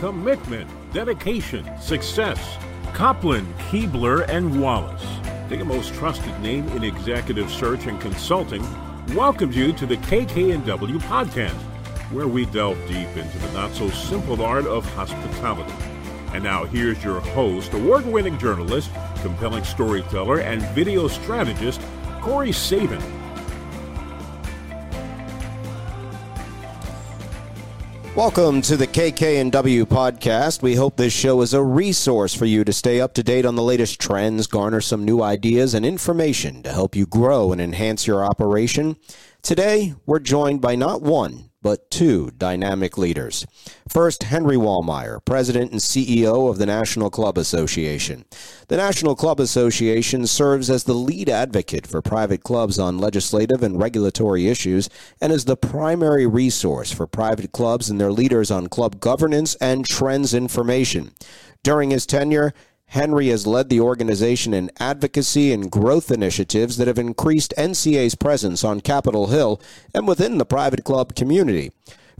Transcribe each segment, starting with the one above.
commitment, dedication, success. Kopplin, Keebler, and Wallace, the most trusted name in executive search and consulting, welcomes you to the KK&W podcast, where we delve deep into the not-so-simple art of hospitality. And now here's your host, award-winning journalist, compelling storyteller, and video strategist, Corey Sabin. Welcome to the KK&W podcast. We hope this show is a resource for you to stay up to date on the latest trends, garner some new ideas and information to help you grow and enhance your operation. Today, we're joined by not one, but two dynamic leaders. First, Henry Wallmeyer, President and CEO of the National Club Association. The National Club Association serves as the lead advocate for private clubs on legislative and regulatory issues and is the primary resource for private clubs and their leaders on club governance and trends information. During his tenure, Henry has led the organization in advocacy and growth initiatives that have increased NCA's presence on Capitol Hill and within the private club community.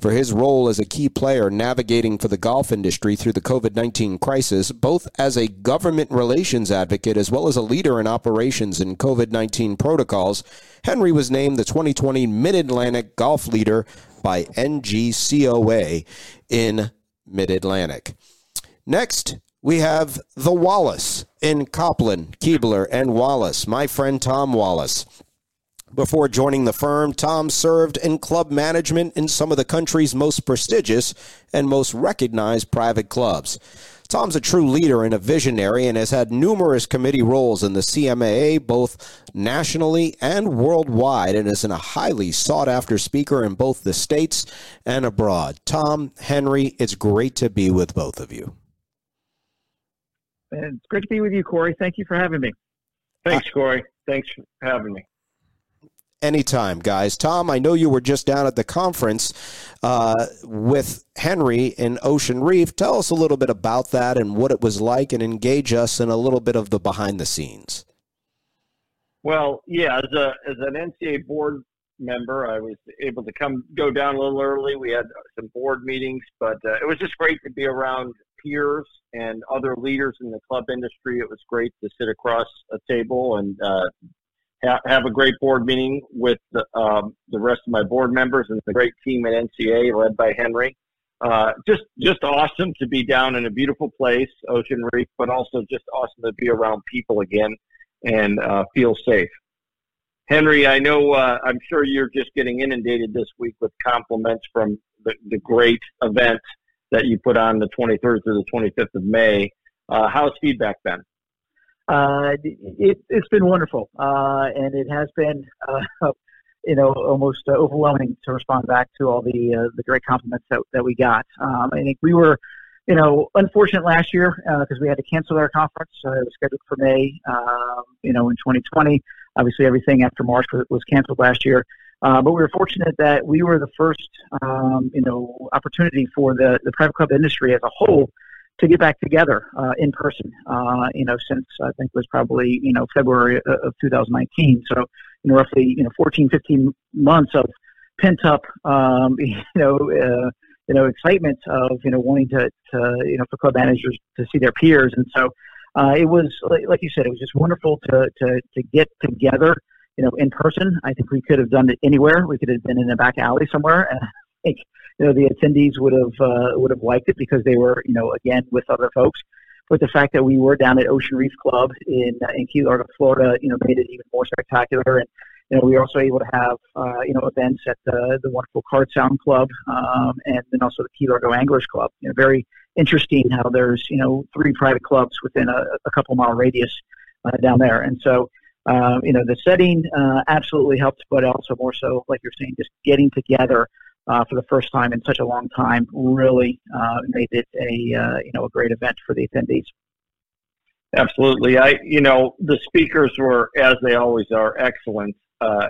For his role as a key player navigating for the golf industry through the COVID 19 crisis, both as a government relations advocate as well as a leader in operations and COVID 19 protocols, Henry was named the 2020 Mid Atlantic Golf Leader by NGCOA in Mid Atlantic. Next, we have the Wallace in Kopplin, Keebler, and Wallace. My friend Tom Wallace. Before joining the firm, Tom served in club management in some of the country's most prestigious and most recognized private clubs. Tom's a true leader and a visionary and has had numerous committee roles in the CMAA, both nationally and worldwide, and is a highly sought after speaker in both the States and abroad. Tom, Henry, it's great to be with both of you. And it's great to be with you, Corey. Thank you for having me. Thanks, Corey. Thanks for having me. Anytime, guys. Tom, I know you were just down at the conference uh, with Henry in Ocean Reef. Tell us a little bit about that and what it was like, and engage us in a little bit of the behind the scenes. Well, yeah, as a as an NCA board member, I was able to come go down a little early. We had some board meetings, but uh, it was just great to be around peers and other leaders in the club industry. It was great to sit across a table and uh, ha- have a great board meeting with the, um, the rest of my board members and the great team at NCA led by Henry. Uh, just just awesome to be down in a beautiful place, Ocean Reef, but also just awesome to be around people again and uh, feel safe. Henry, I know uh, I'm sure you're just getting inundated this week with compliments from the, the great event that you put on the 23rd through the 25th of May. Uh, how's feedback been? Uh, it, has been wonderful, uh, and it has been, uh, you know, almost overwhelming to respond back to all the uh, the great compliments that, that we got. Um, I think we were, you know, unfortunate last year because uh, we had to cancel our conference. it was scheduled for May, um, you know, in 2020. Obviously, everything after March was, was canceled last year. Uh, but we were fortunate that we were the first, um, you know, opportunity for the, the private club industry as a whole to get back together uh, in person. Uh, you know, since I think it was probably you know February of 2019. So you know, roughly you know 14, 15 months of pent up, um, you know. Uh, you know, excitement of you know wanting to, to you know for club managers to see their peers, and so uh, it was like, you said, it was just wonderful to to to get together you know, in person. I think we could have done it anywhere. We could have been in a back alley somewhere. And I think, you know, the attendees would have uh, would have liked it because they were, you know, again with other folks. But the fact that we were down at Ocean Reef Club in uh, in Key Largo, Florida, you know, made it even more spectacular. And you know, we were also able to have uh, you know events at the the wonderful Card Sound Club um, and then also the Key Largo Anglers Club. You know, very interesting how there's you know three private clubs within a, a couple mile radius uh, down there, and so uh, you know, the setting uh, absolutely helped, but also more so, like you're saying, just getting together uh, for the first time in such a long time really uh, made it a uh, you know a great event for the attendees. Absolutely, I you know the speakers were as they always are excellent. Uh,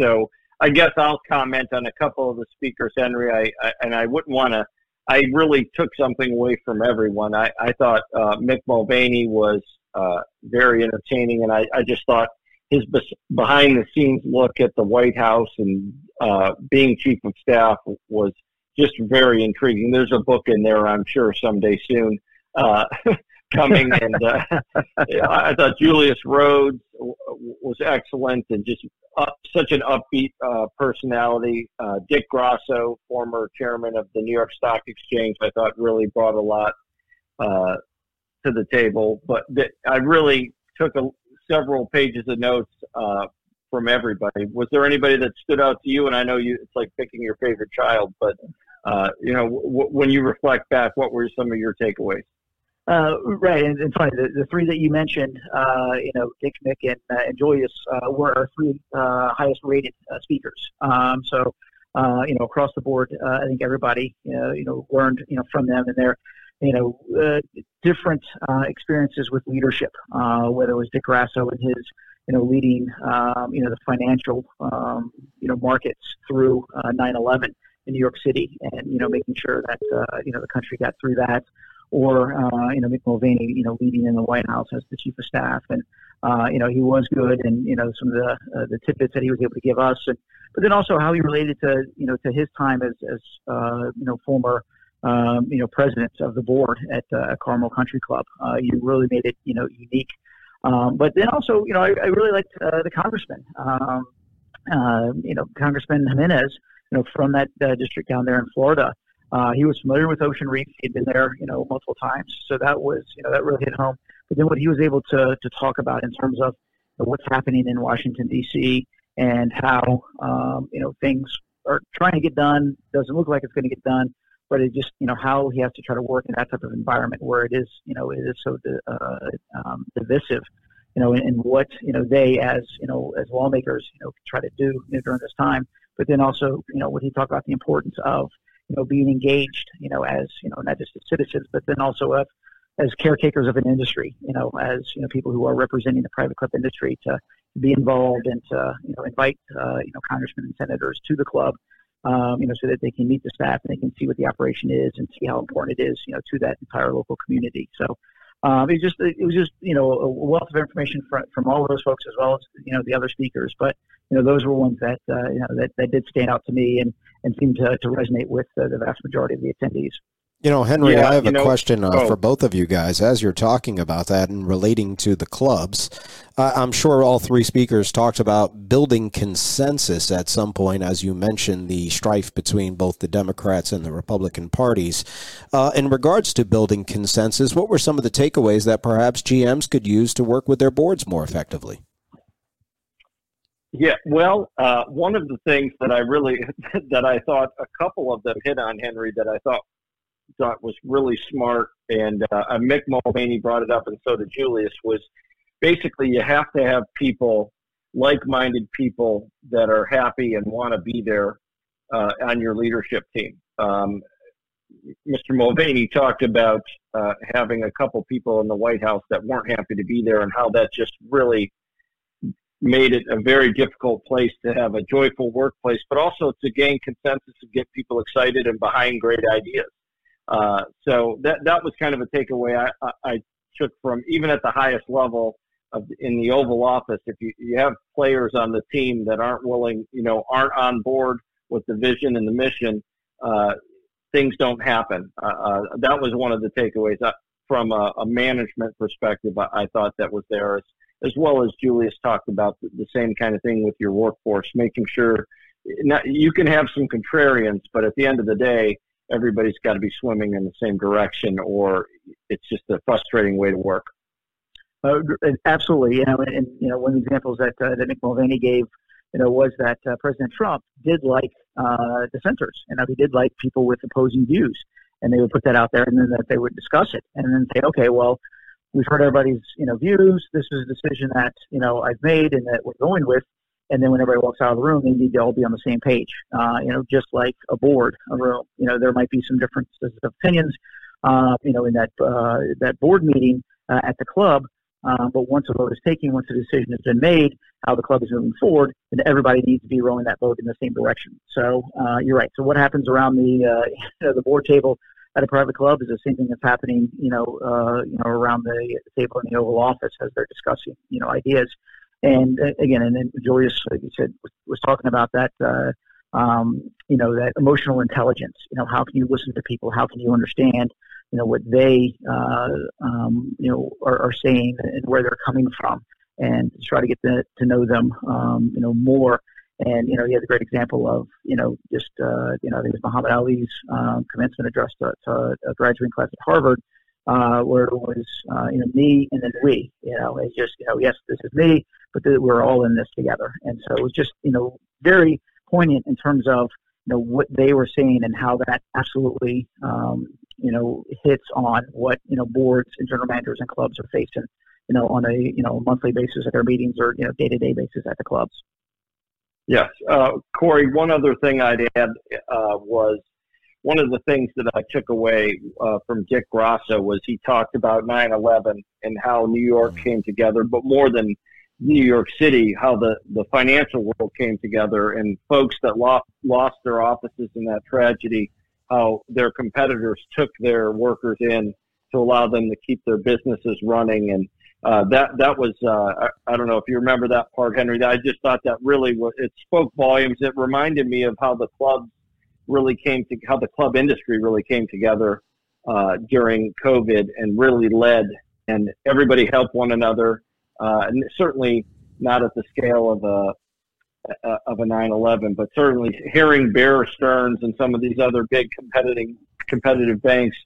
so I guess I'll comment on a couple of the speakers, Henry. I, I and I wouldn't want to. I really took something away from everyone. I, I thought Mick Mulvaney was uh, very entertaining. And I, I just thought his behind the scenes look at the White House and uh, being chief of staff was just very intriguing. There's a book in there, I'm sure, someday soon uh, coming. and uh, I thought Julius Rhodes was excellent and just uh, such an upbeat uh, personality. Uh, Dick Grasso, former chairman of the New York Stock Exchange, I thought really brought a lot uh, to the table. But th- I really took a, several pages of notes uh, from everybody. Was there anybody that stood out to you? And I know you, it's like picking your favorite child, but uh, you know, w- when you reflect back, what were some of your takeaways? Uh, right, and, and funny, the, the three that you mentioned, uh, you know, Dick, Mick, and, uh, and Julius uh, were our three uh, highest rated uh, speakers. Um, so, you know, across the board, I think everybody, you know, learned, you know, from them and their, you know, different experiences with leadership. whether it was Dick Grasso and his, you know, leading, um, you know, the financial, um, you know, markets through 9/11 in New York City, and you know, making sure that you know the country got through that or uh, you know Mick Mulvaney, you know, leading in the White House as the chief of staff, and uh, you know he was good, and you know some of the uh, the tidbits that he was able to give us, and but then also how he related to you know to his time as as uh, you know former um, you know president of the board at uh, Carmel Country Club. Uh, you really made it you know unique, um, but then also you know I, I really liked uh, the congressman, um, uh, you know Congressman Gimenez, you know from that uh, district down there in Florida. Uh, he was familiar with Ocean Reef. He'd been there, you know, multiple times. So that was, you know, that really hit home. But then what he was able to, to talk about in terms of what's happening in Washington, D.C., and how, um, you know, things are trying to get done. Doesn't look like it's going to get done. But it just, you know, how he has to try to work in that type of environment where it is, you know, it is so uh, um, divisive, you know, and, what, you know, they as, you know, as lawmakers, you know, try to do you know, during this time. But then also, you know, when he talked about the importance of you know, being engaged, you know, as, you know, not just as citizens, but then also as, as caretakers of an industry, you know, as, you know, people who are representing the private club industry to be involved and to, you know, invite, uh, you know, congressmen and senators to the club, um, you know, so that they can meet the staff and they can see what the operation is and see how important it is, you know, to that entire local community. So, um, it was just it was just you know a wealth of information from from all of those folks as well as you know the other speakers. But you know those were ones that uh, you know that, that did stand out to me and and seemed to, to resonate with uh, the vast majority of the attendees. You know, Henry, yeah, I have a know, question uh, oh. for both of you guys. As you're talking about that and relating to the clubs, uh, I'm sure all three speakers talked about building consensus at some point, as you mentioned, the strife between both the Democrats and the Republican parties. Uh, in regards to building consensus, what were some of the takeaways that perhaps GMs could use to work with their boards more effectively? Yeah, well, uh, one of the things that I really that I thought a couple of them hit on Henry that I thought thought was really smart, and uh, Mick Mulvaney brought it up, and so did Julius. Was basically you have to have people, like-minded people that are happy and want to be there uh, on your leadership team. Um, Mr. Mulvaney talked about uh, having a couple people in the White House that weren't happy to be there, and how that just really made it a very difficult place to have a joyful workplace, but also to gain consensus and get people excited and behind great ideas. Uh, so that that was kind of a takeaway I, I, I, took from even at the highest level of in the Oval Office. If you, you have players on the team that aren't willing, you know, aren't on board with the vision and the mission, uh, things don't happen. Uh, uh that was one of the takeaways uh, from a, a management perspective. I, I, thought that was there, as, as well as Julius talked about the, the same kind of thing with your workforce, making sure. You can have some contrarians, but at the end of the day, everybody's got to be swimming in the same direction, or it's just a frustrating way to work. Uh, absolutely, you know, and, and, you know, one of the examples that uh, that Mick Mulvaney gave, you know, was that uh, President Trump did like uh, dissenters, and you know, he did like people with opposing views, and they would put that out there, and then that they would discuss it, and then say, okay, well, we've heard everybody's you know views. This is a decision that you know I've made and that we're going with and then when everybody walks out of the room, they need to all be on the same page. Uh, you know, just like a board, a room. You know, there might be some differences of opinions. Uh, you know, in that uh, that board meeting uh, at the club. Uh, but once a vote is taken, once a decision has been made, how the club is moving forward, then everybody needs to be rowing that boat in the same direction. So uh, you're right. So what happens around the you the board table at a private club is the same thing that's happening, you know, you know, around the table in the Oval Office as they're discussing, you know, ideas. And uh, again, and then Julius, like you said, was, talking about that, uh, um, you know, that emotional intelligence. You know, how can you listen to people? How can you understand, you know, what they, uh, um, you know, are, are, saying and where they're coming from, and try to get to, to know them, um, you know, more. And you know, he has a great example of, you know, just, uh, you know, I think it was Muhammad Ali's um, commencement address to, to a graduating class at Harvard, uh, where it was, uh, you know, me and then we. You know, it's just, you know, yes, this is me, but we're all in this together. And so it was just, you know, very poignant in terms of you know what they were saying and how that absolutely um, you know hits on what you know boards and general managers and clubs are facing you know on a you know monthly basis at their meetings or you know day to day basis at the clubs. Yes, uh, Corey. One other thing I'd add uh, was one of the things that I took away uh, from Dick Grasso was he talked about 9/11 and how New York came together, but more than New York City, how the, the financial world came together and folks that lost, lost their offices in that tragedy, how their competitors took their workers in to allow them to keep their businesses running. And uh, that that was uh, I, I, don't know if you remember that part, Henry. I just thought that really was, it spoke volumes. It reminded me of how the clubs really came to how the club industry really came together uh, during COVID and really led, and everybody helped one another uh, and certainly not at the scale of a of a 9/11, but certainly hearing Bear Stearns and some of these other big competitive competitive banks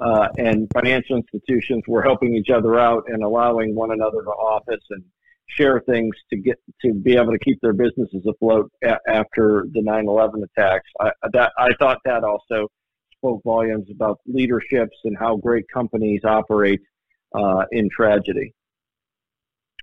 uh, and financial institutions were helping each other out and allowing one another to office and share things to get to be able to keep their businesses afloat a- after the 9/11 attacks. I, that I thought that also spoke volumes about leaderships and how great companies operate uh, in tragedy.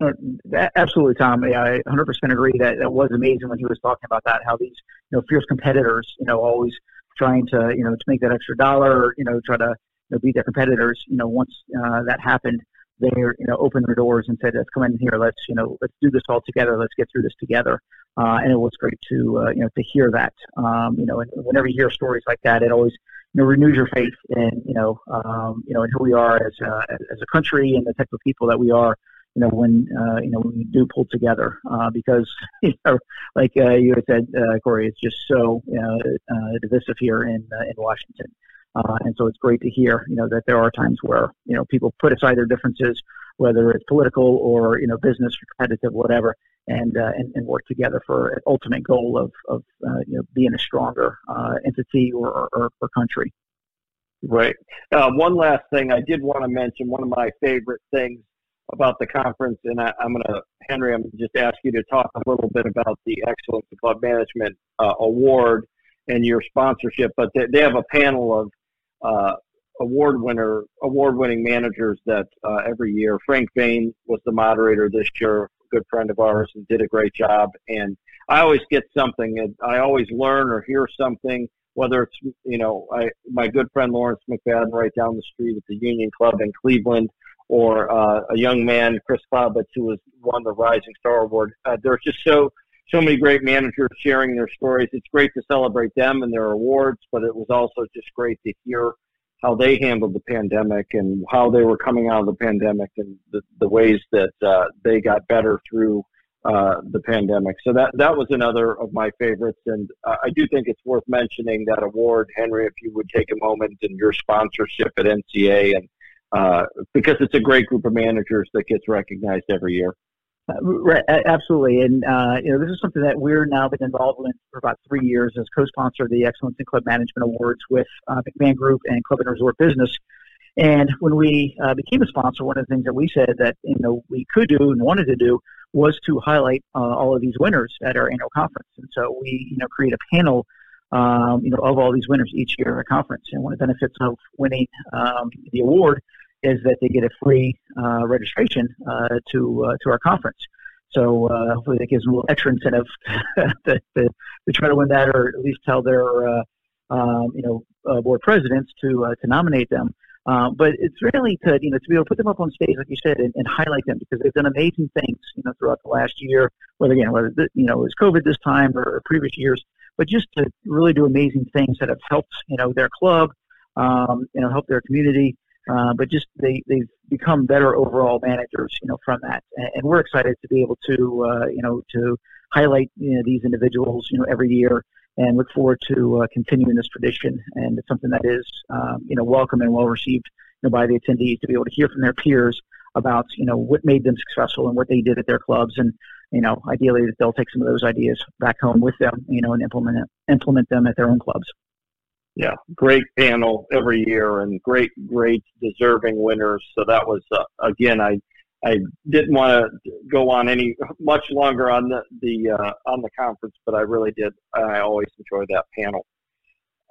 Uh, absolutely, Tom. Yeah, I 100% agree that that was amazing when he was talking about that. How these, you know, fierce competitors, you know, always trying to, you know, to make that extra dollar, or, you know, try to you know, beat their competitors. You know, once uh, that happened, they, you know, opened their doors and said, "Let's come in here. Let's, you know, let's do this all together. Let's get through this together." Uh, and it was great to, uh, you know, to hear that. Um, you know, and whenever you hear stories like that, it always, you know, renews your faith in, you know, um, you know, in who we are as, uh, as a country and the type of people that we are you know, when uh, you know when we do pull together, uh, because you know, like uh, you had said, uh, Corey, it's just so uh, uh, divisive here in in Washington, and so it's great to hear, you know, that there are times where you know people put aside their differences, whether it's political or you know business competitive, whatever, and and, and work together for an ultimate goal of of you know being a stronger entity or, or, or country. Right. Uh, one last thing I did want to mention. One of my favorite things about the conference, and I, am going to, Henry, I'm just ask you to talk a little bit about the Excellence Club Management uh, Award and your sponsorship. But they, they have a panel of uh, award winner, award winning managers that uh, every year. Frank Vain was the moderator this year, a good friend of ours, and did a great job. And I always get something, and I always learn or hear something. Whether it's you know I, my good friend Lawrence McFadden right down the street at the Union Club in Cleveland, or uh, a young man, Chris Cloudbitz, who was won the Rising Star Award. Uh, there's just so so many great managers sharing their stories. It's great to celebrate them and their awards, but it was also just great to hear how they handled the pandemic and how they were coming out of the pandemic and the, the ways that uh, they got better through uh, the pandemic. So that that was another of my favorites, and uh, I do think it's worth mentioning that award, Henry. If you would take a moment in your sponsorship at NCA and uh, because it's a great group of managers that gets recognized every year. Uh, right, absolutely, and uh, you know this is something that we're now been involved in for about three years as co-sponsor of the Excellence in Club Management Awards with uh, McMahon Group and Club and Resort Business. And when we uh, became a sponsor, one of the things that we said that you know we could do and wanted to do was to highlight uh, all of these winners at our annual conference. And so we you know create a panel um, you know of all these winners each year at a conference. And one of the benefits of winning um, the award is that they get a free uh, registration uh, to uh, to our conference. So uh, hopefully that gives them a little extra incentive to, to, to, try to win that, or at least tell their uh, um, you know board presidents to to nominate them. but it's really to you know to be able to put them up on stage, like you said, and, and, highlight them because they've done amazing things, you know, throughout the last year. Whether again, whether you know it was COVID this time or previous years, but just to really do amazing things that have helped you know their club, um, you know, help their community, uh, but just they they've become better overall managers, you know, from that. And, and we're excited to be able to uh, you know to highlight you know, these individuals, you know, every year and look forward to uh, continuing this tradition. And it's something that is, um, you know, welcome and well received you know, by the attendees to be able to hear from their peers about, you know, what made them successful and what they did at their clubs. And, you know, ideally they'll take some of those ideas back home with them, you know, and implement it, implement them at their own clubs. Yeah, great panel every year and great, great deserving winners. So that was, uh, again, I I didn't want to go on any much longer on the the uh, on the conference, but I really did. I always enjoy that panel.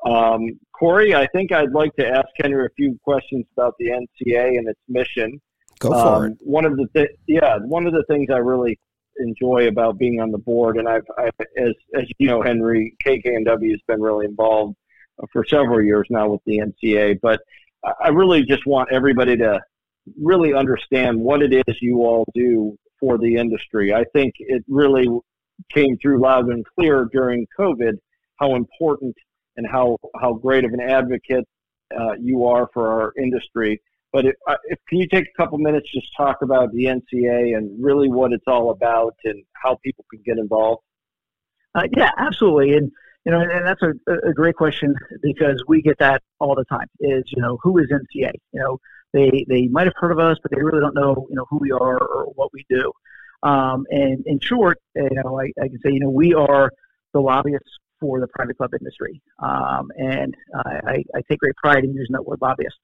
Um, Corey, I think I'd like to ask Henry a few questions about the NCA and its mission. Go for um, it. One of the th- yeah, one of the things I really enjoy about being on the board, and I've, I've as as you know, Henry KK&W has been really involved for several years now with the NCA, but I really just want everybody to really understand what it is you all do for the industry. I think it really came through loud and clear during COVID how important and how, how great of an advocate uh, you are for our industry. But if, uh, if, can you take a couple minutes just talk about the NCA and really what it's all about and how people can get involved? Uh, yeah, absolutely. And you know, and that's a, a great question because we get that all the time. Is you know who is NCA? You know, they they might have heard of us, but they really don't know you know who we are or what we do. Um, and in short, you know, I, I, can say you know we are the lobbyists for the private club industry, um, and I, I, take great pride in using that word lobbyist.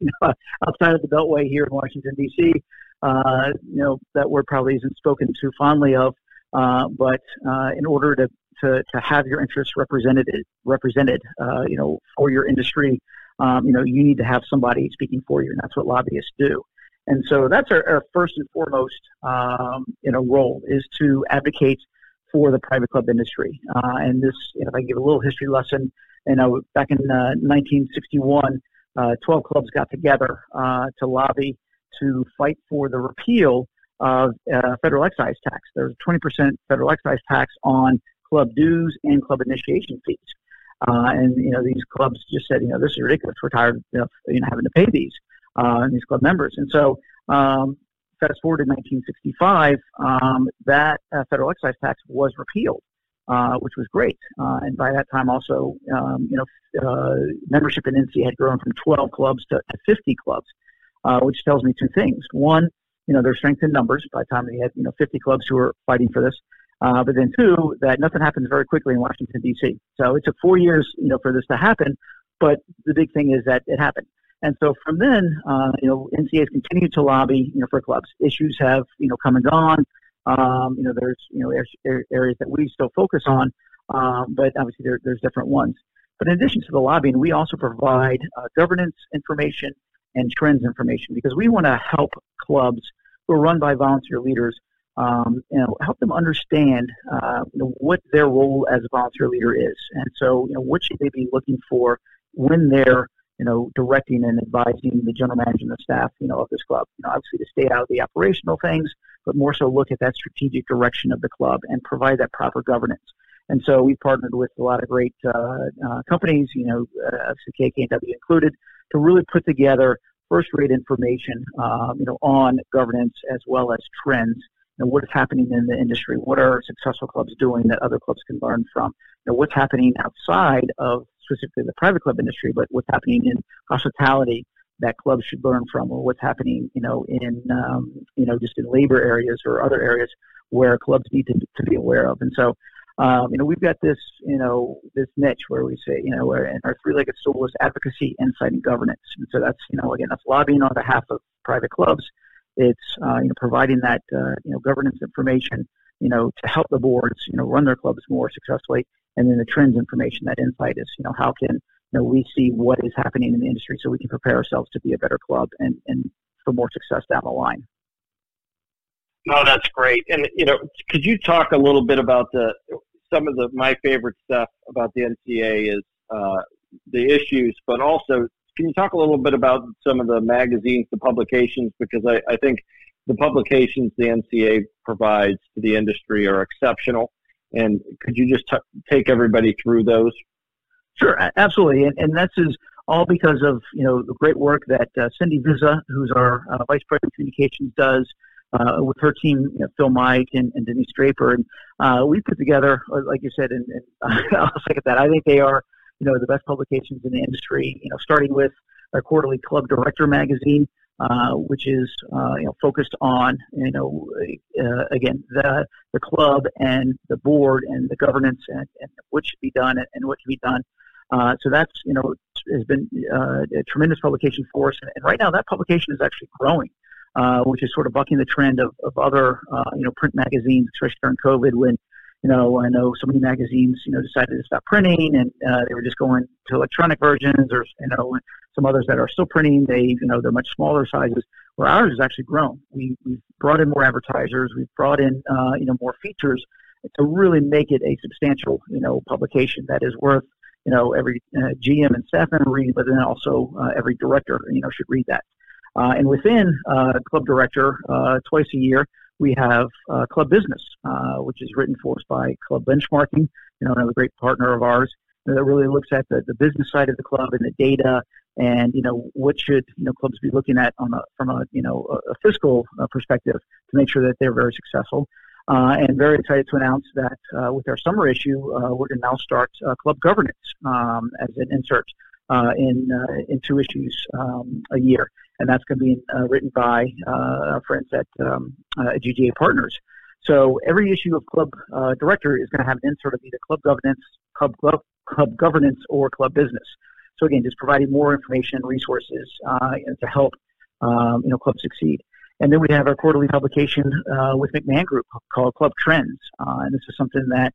outside of the Beltway here in Washington D.C., uh, you know that word probably isn't spoken too fondly of. Uh, but uh, in order to, to, to have your interests represented represented, uh, you know, for your industry, um, you know, you need to have somebody speaking for you, and that's what lobbyists do. And so that's our, our first and foremost, um, you know, role is to advocate for the private club industry. Uh, and this, you know, if I give a little history lesson, you know, back in uh, 1961, uh, 12 clubs got together uh, to lobby to fight for the repeal of uh, federal excise tax. There's a 20% federal excise tax on club dues and club initiation fees. Uh, and you know these clubs just said, you know, this is ridiculous. We're tired of you know, having to pay these uh, these club members. And so um, fast forward to 1965, um, that uh, federal excise tax was repealed, uh, which was great. Uh, and by that time, also, um, you know, uh, membership in NC had grown from 12 clubs to, to 50 clubs, which tells me two things. One, you know, their strength in numbers. By the time they had, you know, 50 clubs who were fighting for this, uh, but then two, that nothing happens very quickly in Washington D.C. So it took four years, you know, for this to happen. But the big thing is that it happened. And so from then, uh, you know, NCA has continued to lobby, you know, for clubs. Issues have, you know, come and gone. Um, you know, there's, you know, areas that we still focus on, um, but obviously there, there's different ones. But in addition to the lobbying, we also provide uh, governance information and trends information because we want to help clubs who are run by volunteer leaders um, you know, help them understand uh, you know, what their role as a volunteer leader is. And so, you know, what should they be looking for when they're, you know, directing and advising the general manager and the staff, you know, of this club. You know, obviously to stay out of the operational things, but more so look at that strategic direction of the club and provide that proper governance. And so we've partnered with a lot of great uh, uh, companies, you know, uh, KK&W included, to really put together first-rate information, um, you know, on governance as well as trends know, what is happening in the industry? What are successful clubs doing that other clubs can learn from? You know, what's happening outside of specifically the private club industry, but what's happening in hospitality that clubs should learn from, or what's happening, you know, in um, you know just in labor areas or other areas where clubs need to, to be aware of. And so, um, you know, we've got this, you know, this niche where we say, you know, where our three-legged stool is advocacy, insight, and governance. And so that's, you know, again, that's lobbying on behalf of private clubs it's uh, you know providing that uh, you know governance information you know to help the boards you know run their clubs more successfully, and then the trends information that insight is you know how can you know we see what is happening in the industry so we can prepare ourselves to be a better club and and for more success down the line. No, that's great. And you know, could you talk a little bit about the some of the my favorite stuff about the NCA is uh, the issues, but also can you talk a little bit about some of the magazines, the publications? Because I, I think the publications the NCA provides to the industry are exceptional. And could you just t- take everybody through those? Sure, absolutely. And, and this is all because of you know the great work that uh, Cindy Vizza, who's our uh, vice president of communications, does uh, with her team, you know, Phil Mike and, and Denise Draper, and uh, we put together, like you said, and, and I'll second that. I think they are, you know, the best publications in the industry. You know, starting with our quarterly Club Director magazine, uh, which is uh, you know focused on you know uh, again the the club and the board and the governance and, and what should be done and, what should be done. Uh, so that's you know has been uh, a tremendous publication for us, and right now that publication is actually growing. Uh, which is sort of bucking the trend of, of other, you know, print magazines, especially during COVID when, you know, I know so many magazines, you know, decided to stop printing and uh, they were just going to electronic versions or, you know, some others that are still printing, they, you know, they're much smaller sizes where ours has actually grown. We, we've brought in more advertisers. We've brought in, uh, you know, more features to really make it a substantial, you know, publication that is worth, you know, every uh, GM and staff member read, but then also uh, every director, you know, should read that. Uh, and within uh, Club Director, uh, twice a year, we have uh, Club Business, uh, which is written for us by Club Benchmarking, you know, another great partner of ours that really looks at the, the business side of the club and the data and, you know, what should, you know, clubs be looking at on a, from a, you know, a, fiscal uh, perspective to make sure that they're very successful. and very excited to announce that with our summer issue, we're going to now start club governance um, as an insert in, in two issues um, a year and that's going to be uh, written by uh, our friends at um, uh, GGA Partners. So every issue of Club uh, Director is going to have an insert of either club governance, club, club, club governance, or club business. So again, just providing more information and resources uh, to help um, you know clubs succeed. And then we have our quarterly publication with McMahon Group called Club Trends, and this is something that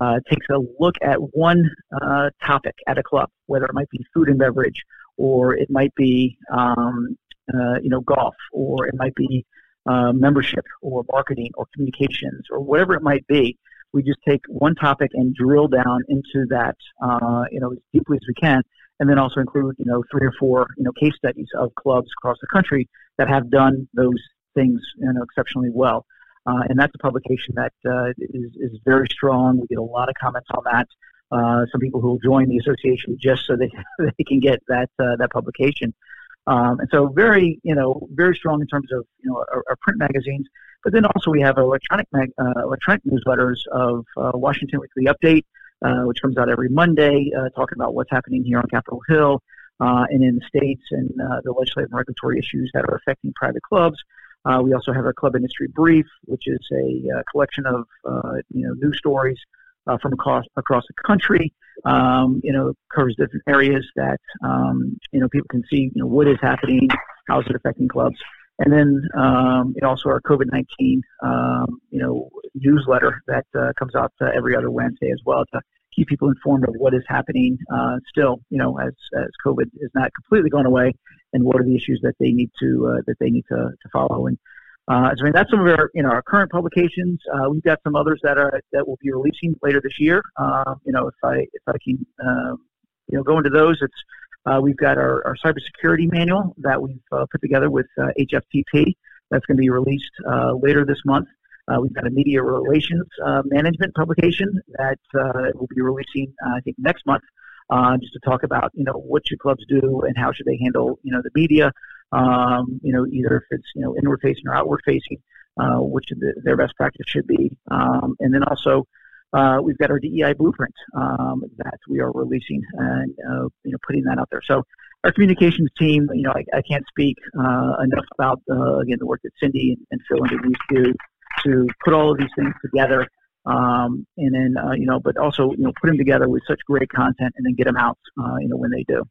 uh, takes a look at one uh, topic at a club, whether it might be food and beverage, or it might be um, uh, you know golf, or it might be uh, membership, or marketing, or communications, or whatever it might be. We just take one topic and drill down into that, uh, you know, as deeply as we can, and then also include, you know, three or four, you know, case studies of clubs across the country that have done those things, you know, exceptionally well. Uh, and that's a publication that uh, is is very strong. We get a lot of comments on that. Uh, some people who will join the association just so they they can get that uh, that publication. Um, and so very you know very strong in terms of you know our, our print magazines. But then also we have electronic mag, uh, electronic newsletters of uh, Washington Weekly Update, which comes out every Monday, talking about what's happening here on Capitol Hill. and in the states and the legislative and regulatory issues that are affecting private clubs. Uh, we also have our club industry brief, which is a uh, collection of uh, you know news stories uh, from across across the country. Um, you know, covers different areas that um, you know people can see. You know what is happening, how is it affecting clubs, and then um, you know, also our COVID nineteen um, you know newsletter that uh, comes out uh, every other Wednesday as well to keep people informed of what is happening still. You know, as as COVID is not completely gone away and what are the issues that they need to uh, that they need to, to follow. And uh, so I mean that's some of our you know our current publications. Uh, we've got some others that are that will be releasing later this year. Uh, you know if I if I can um, you know go into those, it's uh, we've got our, our cybersecurity manual that we've uh, put together with HFTP. That's going to be released later this month. we've got a media relations management publication that will be releasing I think next month uh, just to talk about you know what should clubs do and how should they handle you know the media. Um, you know either if it's you know inward facing or outward facing, uh, which the, their best practice should be. Um, and then also uh, we've got our DEI blueprint um, that we are releasing and uh, you know putting that out there. So our communications team, you know, I, I can't speak uh, enough about uh, again the work that Cindy and, Phil and Denise do to put all of these things together um, and then uh, you know, but also you know, put them together with such great content, and then get them out, uh, you know, when they do.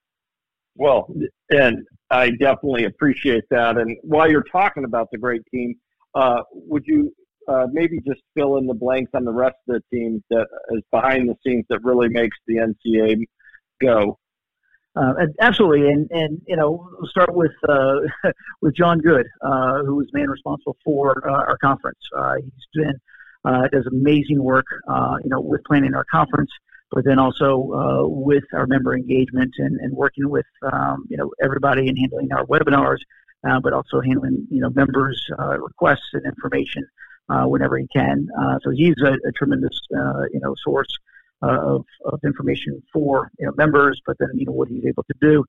Well, and I definitely appreciate that. And while you're talking about the great team, uh, would you uh, maybe just fill in the blanks on the rest of the team that is behind the scenes that really makes the NCA go? Uh, absolutely, and and you know, we'll start with uh, with John Good, uh, who was man responsible for uh, our conference. Uh, he's been uh, does amazing work, you know, with planning our conference, but then also uh, with our member engagement and, and working with, um, you know, everybody and handling our webinars, uh, but also handling, you know, members' uh, requests and information uh, whenever he can. so he's a, a tremendous, you know, source of, of information for you know members, but then you know what he's able to do.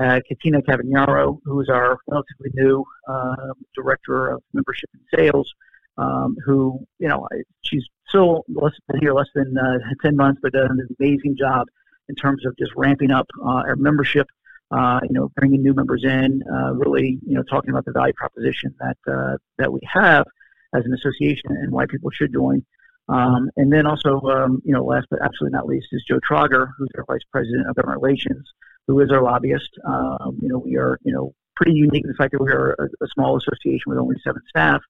uh, Katina Cavagnaro, who is our relatively new uh, director of membership and sales, um, who, you know, she's still less been here less than uh, 10 months, but done an amazing job in terms of just ramping up uh, our membership, uh, you know, bringing new members in, uh, really, you know, talking about the value proposition that, uh, that we have as an association and why people should join. Um, and then also, um, you know, last but absolutely not least is Joe Trauger, who's our Vice President of Government Relations, who is our lobbyist. Um, you know, we are, you know, pretty unique in the fact that we are a, a small association with only seven staff.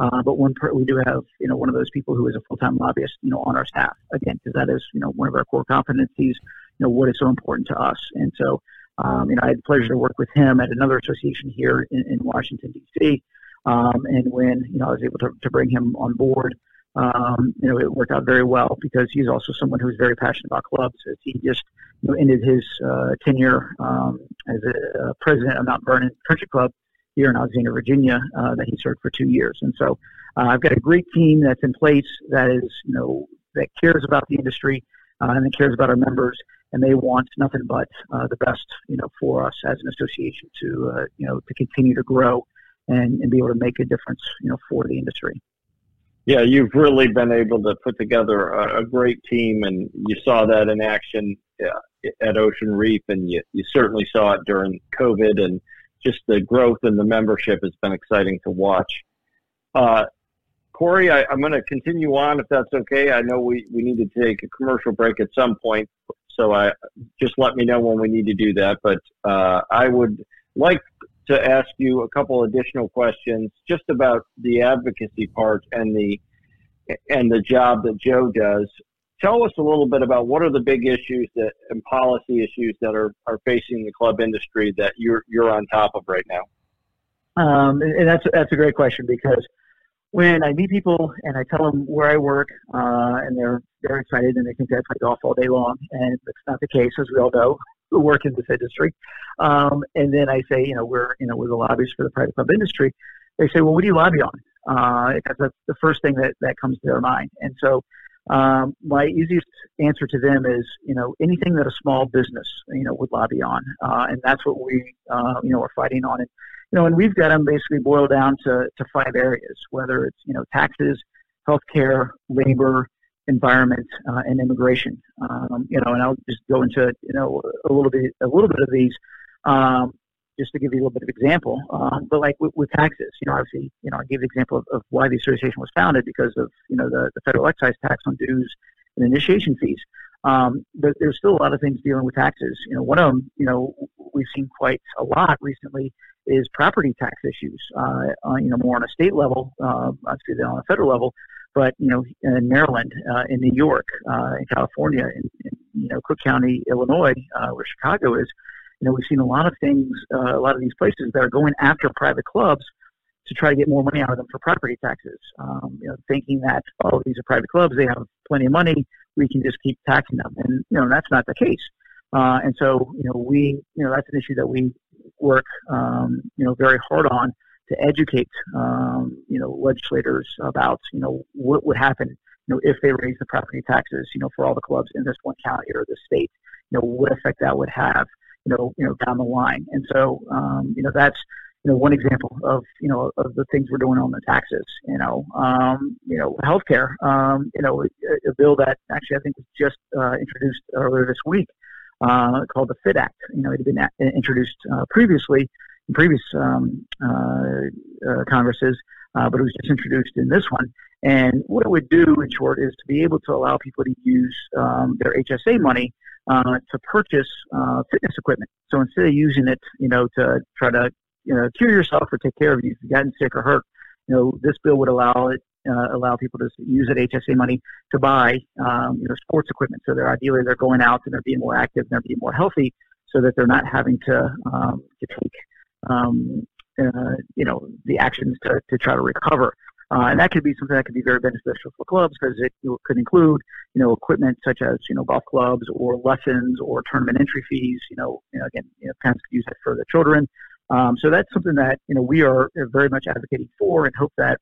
Uh, but one we do have, you know, one of those people who is a full-time lobbyist, you know, on our staff again, because that is, you know, one of our core competencies. You know, what is so important to us, and so, um, you know, I had the pleasure to work with him at another association here in, in Washington D.C. Um, and when you know I was able to, to bring him on board, um, you know, it worked out very well because he's also someone who's very passionate about clubs. As he just you know, ended his uh, tenure um, as a, president of Mount Vernon Country Club here in Alexandria, Virginia, uh, that he served for two years. And so uh, I've got a great team that's in place that is, you know, that cares about the industry uh, and that cares about our members, and they want nothing but uh, the best, you know, for us as an association to, uh, you know, to continue to grow and, and be able to make a difference, you know, for the industry. Yeah, you've really been able to put together a, a great team, and you saw that in action at Ocean Reef, and you, you certainly saw it during COVID, and just the growth in the membership has been exciting to watch. Uh, Corey, I, am going to continue on if that's okay. I know we, we need to take a commercial break at some point, so I just let me know when we need to do that. But uh, I would like to ask you a couple additional questions just about the advocacy part and the and the job that Joe does. Tell us a little bit about what are the big issues that and policy issues that are, are facing the club industry that you're you're on top of right now. Um, and that's that's a great question because when I meet people and I tell them where I work, uh, and they're they're excited and they think I play golf all day long, and it's not the case, as we all know who work in this industry. Um, and then I say, you know, we're you know we're the lobbyists for the private club industry. They say, well, what do you lobby on? Uh, because that's the first thing that that comes to their mind. And so um, my easiest answer to them is, you know, anything that a small business, you know, would lobby on, uh, and that's what we, uh, you know, are fighting on. And you know, and we've got them basically boiled down to to five areas, whether it's you know taxes, healthcare, labor, environment uh, and immigration. Um, you know, and I'll just go into you know a little bit a little bit of these um, just to give you a little bit of example. Um, but like with, with, taxes, you know, obviously, you know, I give the example of, of, why the association was founded because of you know the, the federal excise tax on dues and initiation fees. Um, but there's still a lot of things dealing with taxes. You know, one of them, you know, we've seen quite a lot recently is property tax issues. Uh, on, you know, more on a state level, uh, obviously than on a federal level. But you know, in Maryland, uh, in New York, uh, in California, in, in you know Cook County, Illinois, uh, where Chicago is, you know, we've seen a lot of things, uh, a lot of these places that are going after private clubs to try to get more money out of them for property taxes. Um, you know, thinking that oh, these are private clubs, they have plenty of money, we can just keep taxing them, and you know that's not the case. Uh, and so, you know, we, you know, that's an issue that we work, um, you know, very hard on to educate, um, you know, legislators about, you know, what would happen, you know, if they raise the property taxes, you know, for all the clubs in this one county or the state, you know, what effect that would have, you know, you know, down the line. And so, um, you know, that's, you know, one example of, you know, of the things we're doing on the taxes, you know, um, you know, healthcare, um, you know, a, a bill that actually I think was just uh, introduced earlier this week uh, called the PHIT Act. You know, it had been a- introduced uh, previously in previous um, uh, uh, Congresses, uh, but it was just introduced in this one. And what it would do, in short, is to be able to allow people to use um, their HSA money to purchase uh, fitness equipment. So instead of using it, you know, to try to you know cure yourself or take care of you if you've gotten sick or hurt, you know, this bill would allow it uh, allow people to use that HSA money to buy, um, you know, sports equipment. So they're ideally they're going out and they're being more active and they're being more healthy, so that they're not having to um, to take, um, uh, you know, the actions to, to try to recover. Uh, and that could be something that could be very beneficial for clubs because it, could include, you know, equipment such as, you know, golf clubs or lessons or tournament entry fees. You know, you know again, you know, parents could use that for the children. Um, so that's something that you know we are very much advocating for, and hope that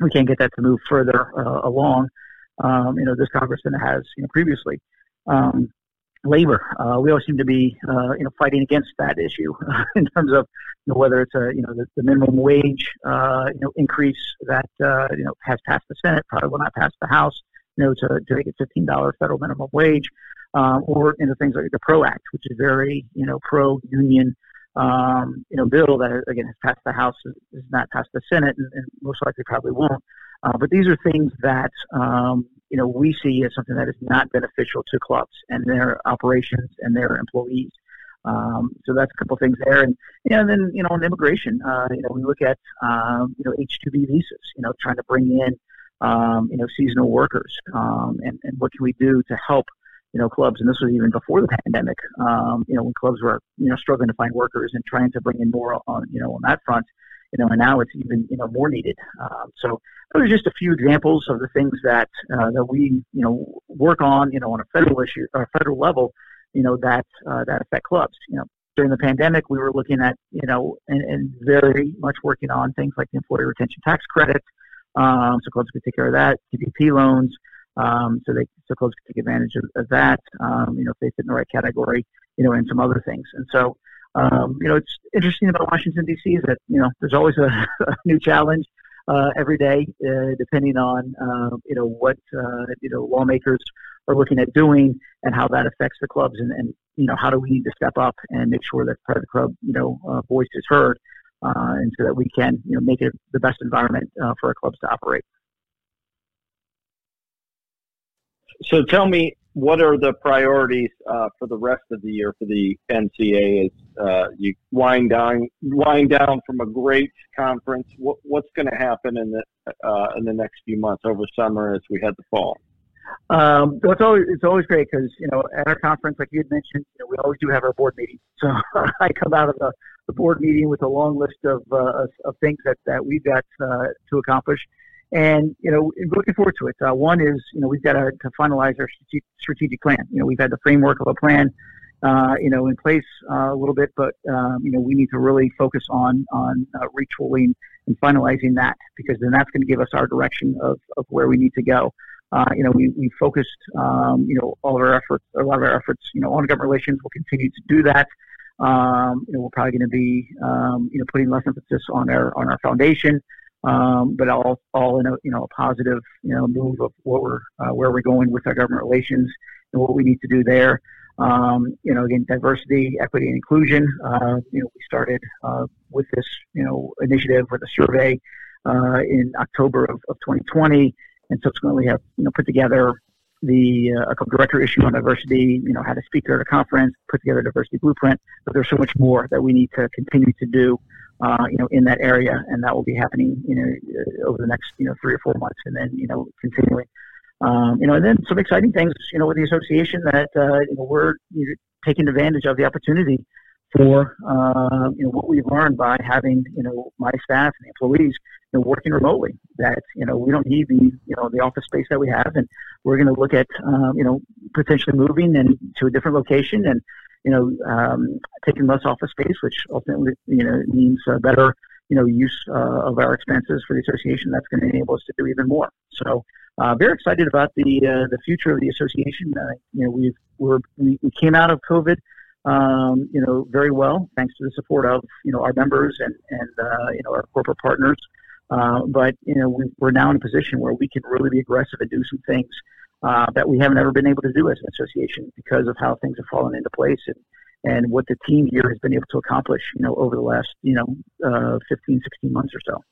we can't get that to move further uh, along, um, you know, this Congress than it has, you know, previously. Um, labor. Uh, we always seem to be, uh, you know, fighting against that issue in terms of you know, whether it's a, you know, the, the minimum wage, uh, you know, increase that, uh, you know, has passed the Senate, probably will not pass the House, you know, to, to make it $15 federal minimum wage, um, or into things like the PRO Act, which is very, you know, pro-union, um, you know, bill that again has passed the House, has not passed the Senate, and, and most likely probably won't. Uh, but these are things that um, you know we see as something that is not beneficial to clubs and their operations and their employees. Um, so that's a couple things there, and you know, then you know, on immigration, uh, you know, we look at um, you know H-2B visas, you know, trying to bring in um, you know seasonal workers, um, and and what can we do to help you know clubs? And this was even before the pandemic, um, you know, when clubs were you know struggling to find workers and trying to bring in more on you know on that front, you know, and now it's even you know more needed. Um, so those are just a few examples of the things that uh, that we you know work on, you know, on a federal issue or federal level you know, that uh, that affect clubs. You know, during the pandemic, we were looking at, you know, and, and very much working on things like the employee retention tax credit, um, so clubs could take care of that, PPP loans, um, so they so clubs could take advantage of, of that, um, you know, if they fit in the right category, you know, and some other things. And so, um, you know, it's interesting about Washington D.C. is that you know there's always a, a new challenge uh, every day, uh, depending on uh, you know what uh, you know lawmakers are looking at doing and how that affects the clubs and, and you know how do we need to step up and make sure that the club you know uh, voice is heard uh, and so that we can you know make it the best environment for our clubs to operate. So tell me, what are the priorities uh, for the rest of the year for the NCA? As uh, you wind down, wind down from a great conference, what, what's going to happen in the uh, in the next few months over summer as we head the fall? Um, so it's always it's always great because you know at our conference, like you had mentioned, you know, we always do have our board meeting. So I come out of the, the board meeting with a long list of uh, of things that that we've got uh, to accomplish, and you know looking forward to it. Uh, one is you know we've got to, to finalize our strategic plan. You know we've had the framework of a plan. Uh, you know, in place uh, a little bit, but um, you know, we need to really focus on on uh, retooling and finalizing that because then that's going to give us our direction of, of where we need to go. Uh, you know, we, we focused, um, you know, all of our efforts, a lot of our efforts, you know, on government relations. We'll continue to do that. Um, you know, we're probably going to be, um, you know, putting less emphasis on our on our foundation, um, but all all in a you know a positive you know move of what we're uh, where we're going with our government relations and what we need to do there. Um, you know, again, diversity, equity, and inclusion. Uh, you know, we started uh, with this you know initiative with a survey uh, in October of, of 2020 and subsequently have you know put together the uh, director issue on diversity, you know, had a speaker at a conference, put together a diversity blueprint, but there's so much more that we need to continue to do, uh, you know, in that area, and that will be happening, you know, uh, over the next, you know, three or four months, and then, you know, continuing. Um, you know, and then some exciting things, you know, with the association that, uh, you know, we're you know, taking advantage of the opportunity for, uh, you know, what we've learned by having, you know, my staff and employees know, working remotely. That you know we don't need the you know the office space that we have, and we're going to look at um, you know potentially moving and to a different location and you know um, taking less office space, which ultimately you know means uh, better you know use uh, of our expenses for the association. That's going to enable us to do even more. So. Uh, very excited about the uh, the future of the association. Uh, you know, we've we're, we we came out of COVID um, you know, very well, thanks to the support of, you know, our members and, and uh, you know, our corporate partners. But you know, we, are now in a position where we can really be aggressive and do some things uh, that we haven't ever been able to do as an association because of how things have fallen into place and, and what the team here has been able to accomplish, you know, over the last, you know, uh, 15, 16 months or so.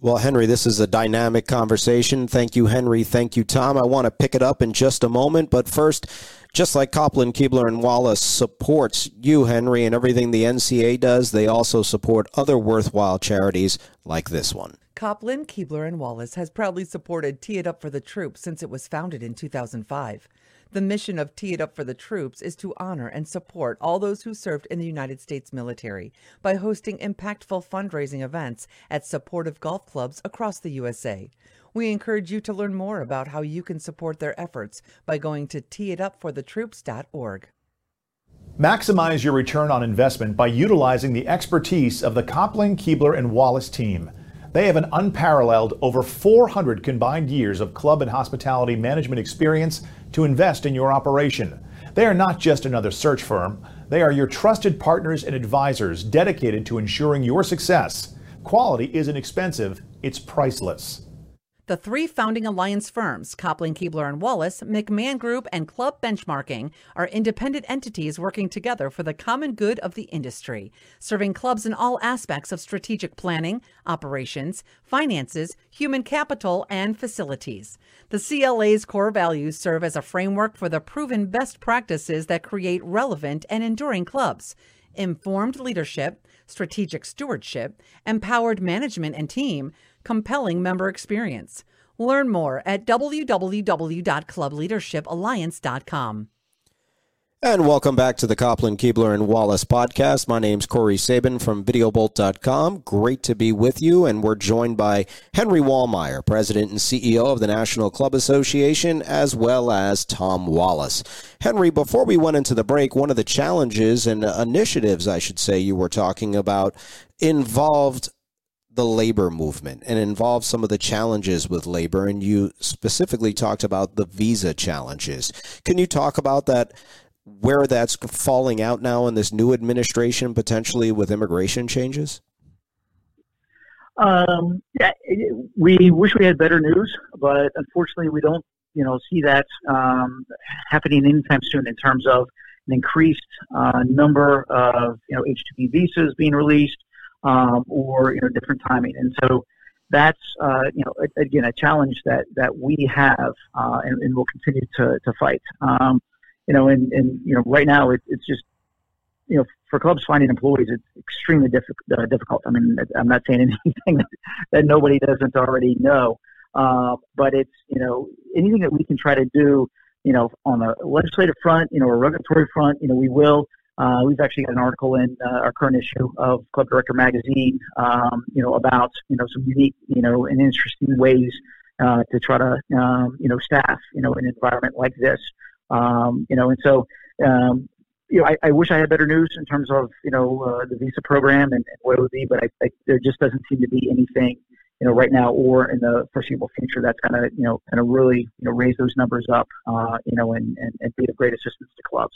Well, Henry, this is a dynamic conversation. Thank you, Henry. Thank you, Tom. I want to pick it up in just a moment, but first, just like Kopplin, Kuebler, and Wallace supports you, Henry, and everything the NCA does, they also support other worthwhile charities like this one. Kopplin, Kuebler, and Wallace has proudly supported Tee It Up for the Troops since it was founded in 2005. The mission of Tee It Up for the Troops is to honor and support all those who served in the United States military by hosting impactful fundraising events at supportive golf clubs across the USA. We encourage you to learn more about how you can support their efforts by going to teeitupforthetroops.org. Maximize your return on investment by utilizing the expertise of the Kopplin, Kuebler, and Wallace team. They have an unparalleled over 400 combined years of club and hospitality management experience to invest in your operation. They are not just another search firm, they are your trusted partners and advisors dedicated to ensuring your success. Quality isn't expensive, it's priceless. The three founding alliance firms, Kopplin, Kuebler, and Wallace, McMahon Group, and Club Benchmarking, are independent entities working together for the common good of the industry, serving clubs in all aspects of strategic planning, operations, finances, human capital, and facilities. The CLA's core values serve as a framework for the proven best practices that create relevant and enduring clubs informed leadership, strategic stewardship, empowered management and team, compelling member experience. Learn more at www.clubleadershipalliance.com. And welcome back to the Kopplin, Kuebler, and Wallace podcast. My name's Corey Sabin from Videobolt.com. Great to be with you. And we're joined by Henry Wallmeyer, President and CEO of the National Club Association, as well as Tom Wallace. Henry, before we went into the break, one of the challenges and initiatives, I should say, you were talking about involved the labor movement and involved some of the challenges with labor. And you specifically talked about the visa challenges. Can you talk about that? Where that's falling out now in this new administration, potentially with immigration changes? Um, yeah, we wish we had better news, but unfortunately, we don't. You know, see that um, happening anytime soon in terms of an increased uh, number of you know H-2B visas being released, um, or you know different timing. And so that's uh, you know again a challenge that that we have uh, and, and will continue to to fight. Um, you know, and, and you know right now it, it's just you know for clubs finding employees it's extremely uh, difficult. I mean I'm not saying anything that, that nobody doesn't already know, uh, but it's you know anything that we can try to do. You know, on the legislative front, you know, or regulatory front, you know, we will. Uh, we've actually got an article in uh, our current issue of Club Director Magazine, um, you know, about you know some unique, you know, and interesting ways uh, to try to um, you know staff, you know, an environment like this, um, you know, and so. Um, you know, I, I wish I had better news in terms of you know uh, the visa program and, and what it would be, but I, I, there just doesn't seem to be anything you know right now or in the foreseeable future that's going to you know kind of really you know raise those numbers up, uh, you know, and, and, and be of great assistance to clubs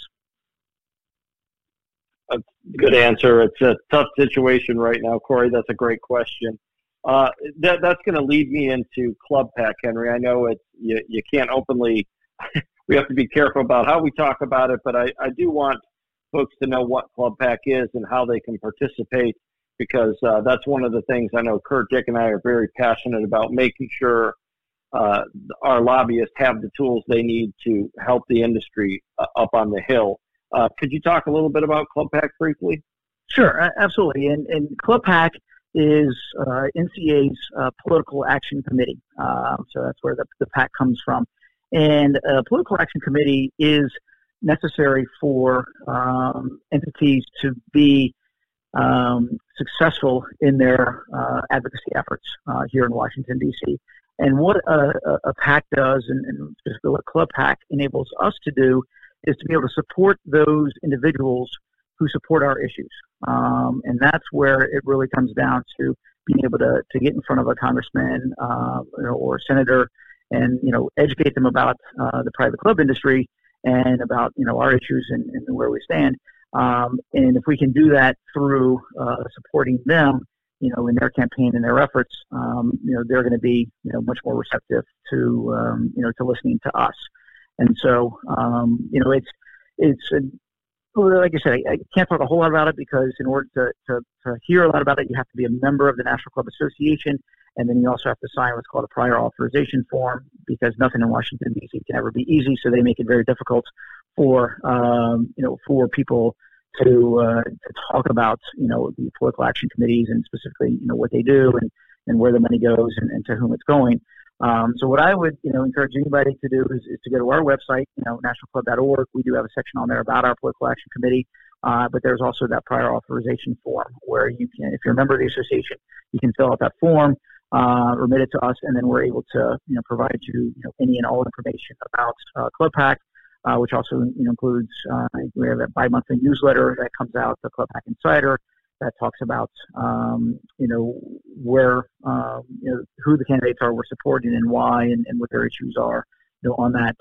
a good answer. It's a tough situation right now, Corey. That's a great question. Uh, that, that's going to lead me into Club PAC, Henry. I know it's you, you can't openly. we have to be careful about how we talk about it, but I, I do want folks to know what Club PAC is and how they can participate because uh, that's one of the things I know Kurt, Dick, and I are very passionate about making sure uh, our lobbyists have the tools they need to help the industry uh, up on the hill. Uh, could you talk a little bit about Club PAC briefly? Sure, absolutely. And, and Club Pack is uh, NCA's uh, political action committee. Um, so that's where the, the PAC comes from. And a political action committee is necessary for um, entities to be um, successful in their uh, advocacy efforts uh, here in Washington, D.C. And what a, a, PAC does, and, and specifically what Club PAC enables us to do, is to be able to support those individuals who support our issues. Um, and that's where it really comes down to being able to, to get in front of a congressman uh, or senator and, you know, educate them about uh, the private club industry and about, you know, our issues and, and where we stand. Um, and if we can do that through uh, supporting them, you know, in their campaign and their efforts, um, you know, they're going to be, you know, much more receptive to, um, you know, to listening to us. And so, um, you know, it's it's a, like I said, I, I, can't talk a whole lot about it because in order to, to, to hear a lot about it, you have to be a member of the National Club Association, and then you also have to sign what's called a prior authorization form because nothing in Washington D.C. can ever be easy, so they make it very difficult for um, you know for people to uh, to talk about you know the political action committees and specifically you know what they do and and where the money goes and, and to whom it's going. Um, so what I would, you know, encourage anybody to do is, is to go to our website, you know, nationalclub.org. We do have a section on there about our political action committee, uh, but there's also that prior authorization form where you can, if you're a member of the association, you can fill out that form, uh, remit it to us, and then we're able to, you know, provide you, you know, any and all information about uh, Club PAC, uh, which also you know, includes uh, we have a bi-monthly newsletter that comes out, the Club PAC Insider that talks about um, you know where um, you know who the candidates are we're supporting and why and, and what their issues are you know on that.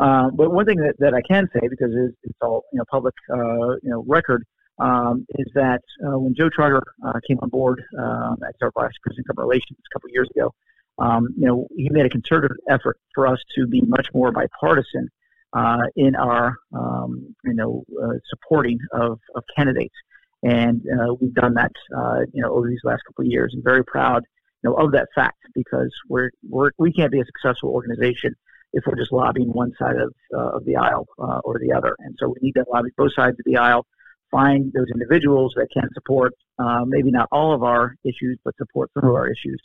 Uh, but one thing that, that I can say, because it's, it's all you know public uh, you know record, um, is that uh, when Joe Trauger uh, came on board um, as our vice president of relations a couple of years ago, um, you know he made a concerted effort for us to be much more bipartisan uh, in our um, you know uh, supporting of, of candidates, and uh, we've done that uh, you know over these last couple of years. I'm very proud you know of that fact because we're, we're we can't be a successful organization if we're just lobbying one side of, uh, of the aisle uh, or the other. And so we need to lobby both sides of the aisle, find those individuals that can support uh, maybe not all of our issues, but support some of our issues.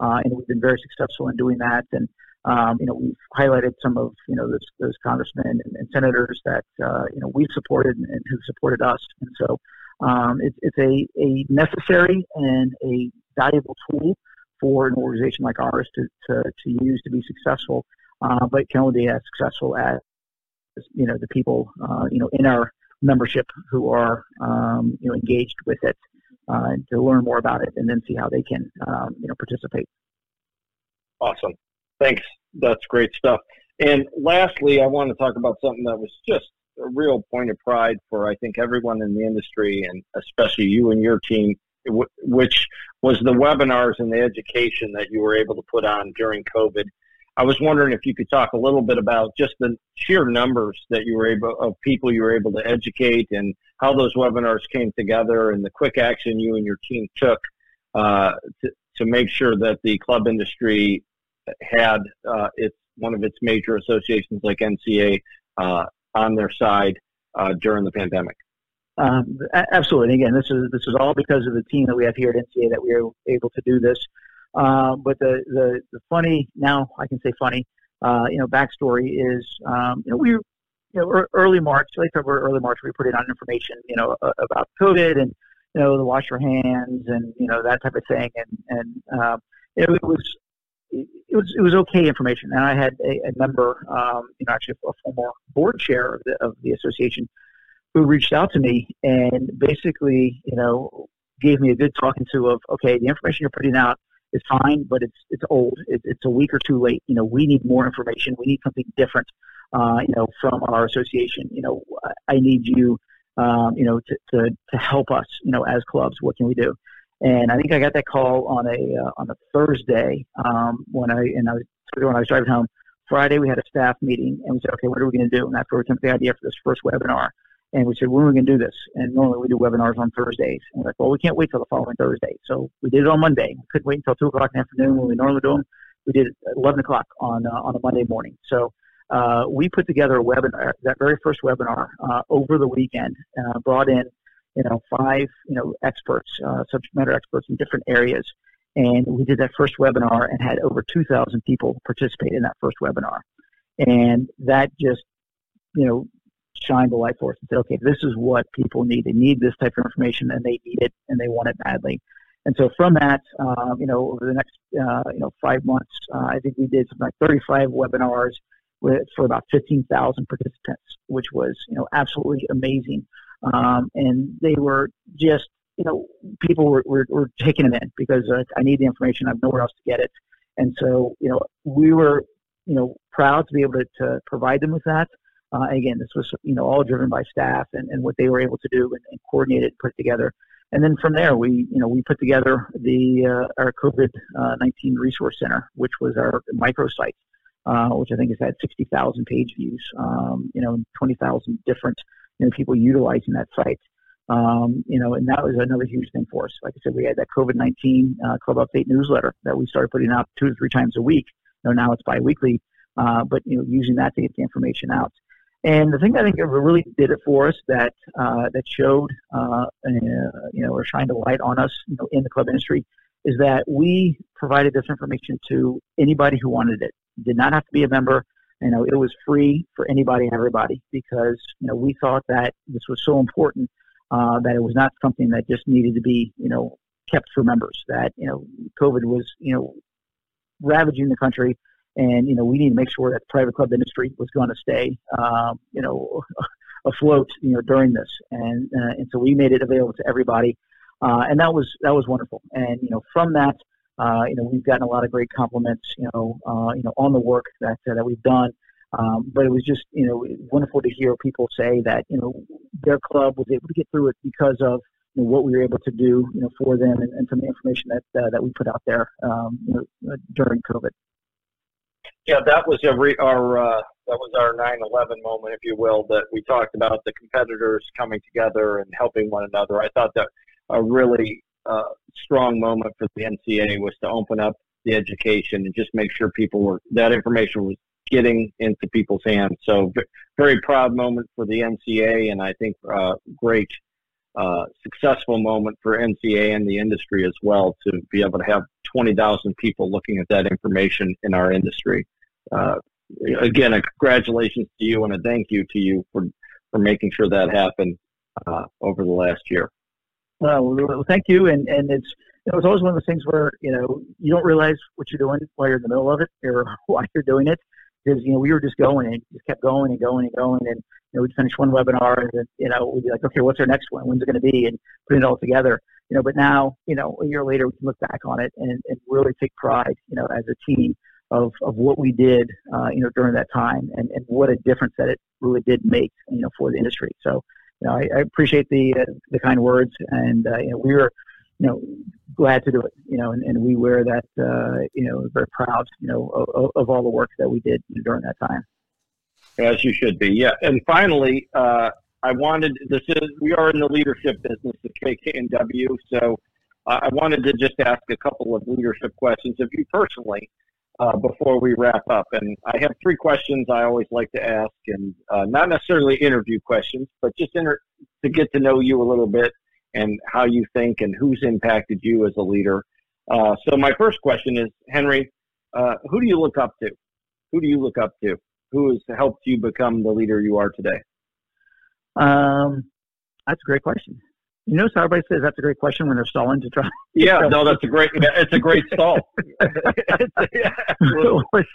Uh, and we've been very successful in doing that. And um, you know, we've highlighted some of you know those, those congressmen and, and senators that uh, you know we've supported and, and who supported us. And so um, it's, it's a, a necessary and a valuable tool for an organization like ours to, to, to use to be successful uh, but can only be as successful as you know the people uh, you know in our membership who are um, you know engaged with it uh, to learn more about it and then see how they can um, you know participate. Awesome, thanks. That's great stuff. And lastly, I want to talk about something that was just a real point of pride for I think everyone in the industry and especially you and your team, which was the webinars and the education that you were able to put on during COVID. I was wondering if you could talk a little bit about just the sheer numbers that you were able of people you were able to educate and how those webinars came together and the quick action you and your team took uh, to, to make sure that the club industry had uh, its one of its major associations like NCA uh, on their side uh, during the pandemic. Um, absolutely. Again, this is this is all because of the team that we have here at NCA that we are able to do this. Uh, but the, the, the funny, now I can say funny, uh, you know, backstory is, um, you know, we, you know, early March, late February, early March, we put in on information, you know, about COVID and, you know, the wash your hands and, you know, that type of thing. And, and, uh, it was, it was it was okay information, and I had a, a member, um, you know, actually a former board chair of the, of the association, who reached out to me and basically, you know, gave me a good talking to of okay, the information you're putting out is fine, but it's it's old. It, it's a week or two late. You know, we need more information. We need something different. Uh, you know, from our association. You know, I need you. Um, you know, to, to to help us. You know, as clubs, what can we do? And I think I got that call on a uh, on a Thursday um, when I and I was when I was driving home. Friday we had a staff meeting and we said, okay, what are we going to do? And that's where we came up with the idea for this first webinar. And we said, when are we going to do this? And normally we do webinars on Thursdays. And we're like, well, we can't wait till the following Thursday. So we did it on Monday. We couldn't wait until 2 o'clock in the afternoon when we normally do them. We did it at 11 o'clock on, uh, on a Monday morning. So uh, we put together a webinar, that very first webinar uh, over the weekend, uh, brought in, you know, five, you know, experts, uh, subject matter experts in different areas. And we did that first webinar and had over 2,000 people participate in that first webinar. And that just, you know, shined the light for us and said, okay, this is what people need. They need this type of information and they need it and they want it badly. And so from that, um, you know, over the next, uh, you know, five months, uh, I think we did something like 35 webinars with, for about 15,000 participants, which was, you know, absolutely amazing. Um, and they were just, you know, people were, were, were taking them in because uh, I need the information. I have nowhere else to get it. And so, you know, we were, you know, proud to be able to, to provide them with that. Uh, again, this was you know all driven by staff and, and what they were able to do and, and coordinate it, put it together. And then from there, we you know we put together the uh, our COVID uh, nineteen resource center, which was our microsite, uh, which I think has had sixty thousand page views. Um, you know, twenty thousand different you know people utilizing that site. Um, you know, and that was another huge thing for us. Like I said, we had that COVID nineteen uh, club update newsletter that we started putting out two to three times a week. You know, now it's biweekly, uh, but you know, using that to get the information out. And the thing I think really did it for us that uh, that showed uh, uh, you know or shined a light on us you know, in the club industry is that we provided this information to anybody who wanted it. Did not have to be a member. You know, it was free for anybody and everybody because you know we thought that this was so important uh, that it was not something that just needed to be you know kept for members. That you know COVID was you know ravaging the country and you know we need to make sure that the private club industry was going to stay um, you know afloat you know during this and uh, and so we made it available to everybody uh, and that was that was wonderful and you know from that uh, you know we've gotten a lot of great compliments you know uh, you know on the work that uh, that we've done Um, but it was just, you know, wonderful to hear people say that, you know, their club was able to get through it because of you know, what we were able to do, you know, for them and, and some of the information that uh, that we put out there, um, you know, during COVID. Yeah, that was every our uh, that was our 9/11 moment, if you will, that we talked about the competitors coming together and helping one another. I thought that a really uh, strong moment for the NCA was to open up the education and just make sure people were that information was getting into people's hands. So very proud moment for the NCA, and I think uh, great uh, successful moment for NCA and the industry as well to be able to have 20,000 people looking at that information in our industry. Uh, again, a congratulations to you and a thank you to you for, for making sure that happened uh, over the last year. Well, thank you. And, and it's, it was always one of those things where, you know, you don't realize what you're doing while you're in the middle of it or why you're doing it. Because, you know, we were just going and just kept going and going and going. And, you know, we'd finish one webinar and then, you know, we'd be like, okay, what's our next one? When's it going to be? And putting it all together, you know, but now, you know, a year later, we can look back on it and, and really take pride, you know, as a team of, of what we did, uh, you know, during that time and, and what a difference that it really did make, you know, for the industry. So, you know, I, I appreciate the, uh, the kind words and, uh, you know, we were, you know, glad to do it, you know, and, and we wear that, uh, you know, very proud, you know, of, of all the work that we did during that time. As you should be, yeah. And finally, uh, I wanted this is we are in the leadership business at KK&W, so uh, I wanted to just ask a couple of leadership questions of you personally uh, before we wrap up. And I have three questions I always like to ask, and uh, not necessarily interview questions, but just inter- to get to know you a little bit and how you think and who's impacted you as a leader. Uh, so my first question is, Henry, uh, who do you look up to? Who do you look up to? Who has helped you become the leader you are today? Um, that's a great question. You know, so everybody says that's a great question when they're stalling to try. Yeah, no, that's a great. It's a great stall. yeah, what,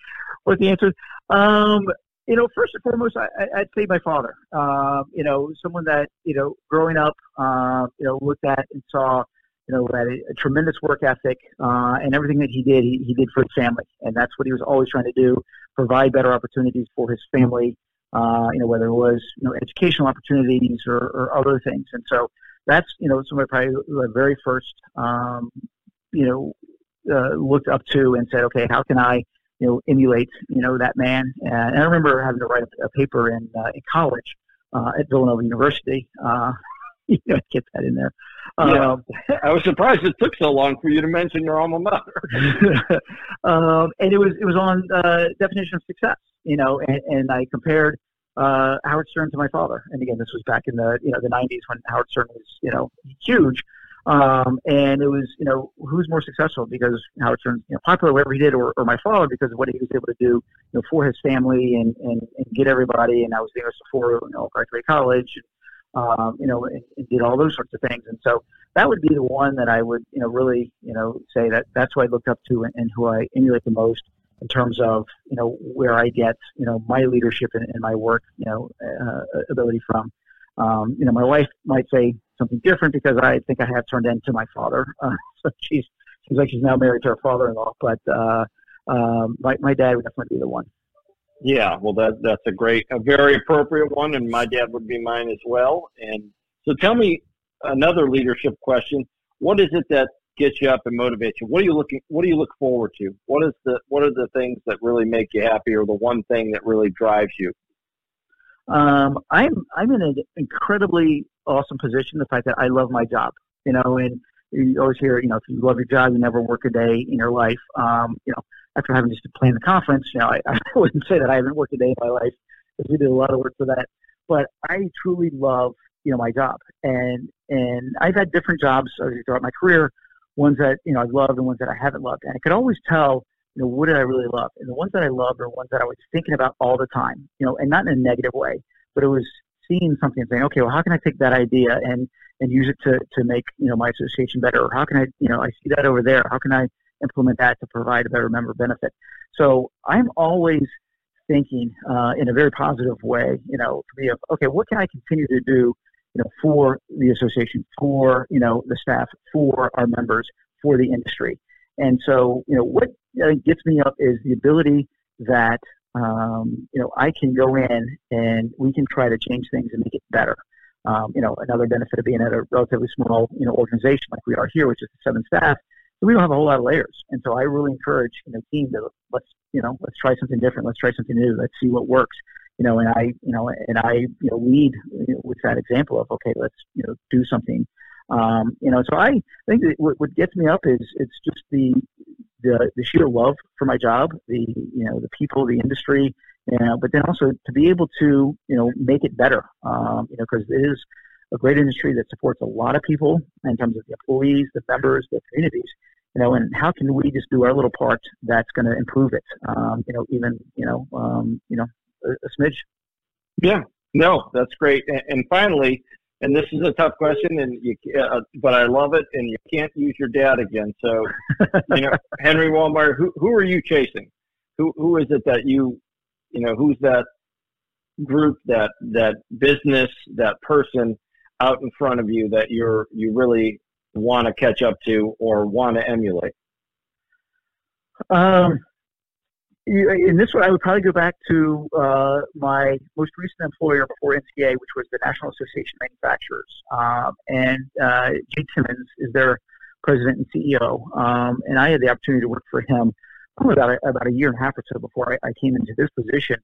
what the answer is? Um, you know, first and foremost, I, would say my father. Um, you know, someone that you know, growing up, uh, you know, looked at and saw, you know, had a, a tremendous work ethic, uh, and everything that he did, he, he did for his family, and that's what he was always trying to do: provide better opportunities for his family. Uh, you know, whether it was you know educational opportunities or, or other things, and so that's you know somebody probably the very first um, you know uh, looked up to and said, okay, how can I you know emulate you know that man? And I remember having to write a, a paper in uh, in college uh, at Villanova University. Uh, you know, get that in there. Yeah, um, I was surprised it took so long for you to mention your alma mater. um, and it was it was on uh, definition of success, you know, and, and I compared uh, Howard Stern to my father. And again, this was back in the you know the 90s when Howard Stern was you know huge. Um, and it was you know who's more successful because Howard Stern's you know popular whatever he did, or, or my father because of what he was able to do you know for his family and and, and get everybody. And I was there before you know graduate college. And, um, you know, and, and did all those sorts of things. And so that would be the one that I would, you know, really, you know, say that that's who I looked up to and, and who I emulate the most in terms of you know where I get you know my leadership and, and my work you know uh, ability from. Um, you know, my wife might say something different because I think I have turned into my father. Uh, so she's she's like she's now married to her father-in-law, but uh, um, my my dad would definitely be the one. Yeah, well, that that's a great, a very appropriate one, and my dad would be mine as well. And so, tell me another leadership question: What is it that gets you up and motivates you? What are you looking? What do you look forward to? What is the What are the things that really make you happy, or the one thing that really drives you? Um, I'm I'm in an incredibly awesome position. The fact that I love my job, you know, and you always hear, you know, if you love your job, you never work a day in your life. Um, you know, after having just to plan the conference, you know, I, I wouldn't say that I haven't worked a day in my life because we did a lot of work for that. But I truly love, you know, my job, and and I've had different jobs throughout my career ones that you know I've loved and ones that I haven't loved. And I could always tell, you know, what did I really love? And the ones that I loved are ones that I was thinking about all the time, you know, and not in a negative way, but it was seeing something and saying, okay, well, how can I take that idea and and use it to to make you know my association better? Or how can I, you know, I see that over there. How can I implement that to provide a better member benefit? So I'm always thinking uh, in a very positive way, you know, to be of okay, what can I continue to do you know, for the association, for you know the staff, for our members, for the industry. And so, you know, what gets me up is the ability that um, you know, I can go in and we can try to change things and make it better. Um, you know, another benefit of being at a relatively small, you know, organization like we are here, which is seven staff, we don't have a whole lot of layers. And so I really encourage, you know, team to let's, you know, let's try something different. Let's try something new. Let's see what works. You know, and I, you know, and I, you know, lead with that example of, okay, let's, you know, do something. Um, you know, so I think that what, what gets me up is it's just the, the, the sheer love for my job, the, you know, the people, the industry, you know, but then also to be able to, you know, make it better, um, you know, because it is a great industry that supports a lot of people in terms of the employees, the members, the communities, you know, and how can we just do our little part that's going to improve it, um, you know, even, you know, um, you know, a, smidge. Yeah, no, that's great. And, and, finally, and this is a tough question, and you, uh, but I love it, and you can't use your dad again. So, you know, Henry Wallmeyer, who who are you chasing? Who who is it that you you know who's that group that that business that person out in front of you that you're you really want to catch up to or want to emulate um in this one, I would probably go back to uh, my most recent employer before NCA, which was the National Association of Manufacturers. Um, and uh, Jay Timmons is their president and CEO. Um, and I had the opportunity to work for him probably about a, about a year and a half or so before I, I came into this position.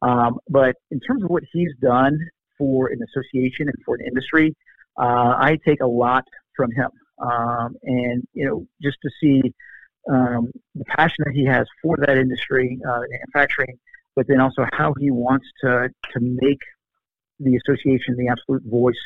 Um, but in terms of what he's done for an association and for an industry, uh, I take a lot from him. Um, and you know, just to see um, the passion that he has for that industry, uh, manufacturing, but then also how he wants to to make the association the absolute voice,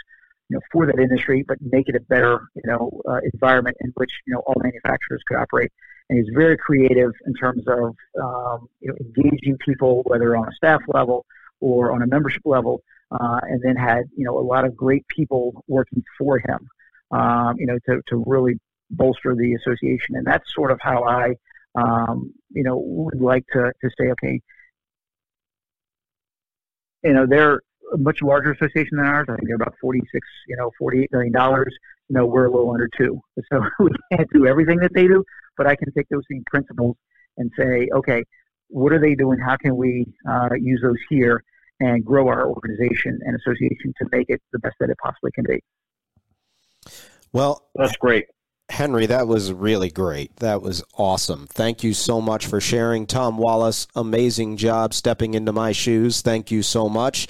you know, for that industry, but make it a better, you know, uh, environment in which you know all manufacturers could operate. And he's very creative in terms of um, you know, engaging people, whether on a staff level or on a membership level, uh, and then had you know a lot of great people working for him, um, you know, to, to really bolster the association, and that's sort of how I, um, you know, would like to to say, okay, you know, they're a much larger association than ours. I think they're about 46, you know, 48 million dollars. You know, we're a little under two, so we can't do everything that they do, but I can take those same principles and say, okay, what are they doing? How can we uh, use those here and grow our organization and association to make it the best that it possibly can be? Well, that's great. Henry, that was really great. That was awesome. Thank you so much for sharing. Tom Wallace, amazing job stepping into my shoes. Thank you so much.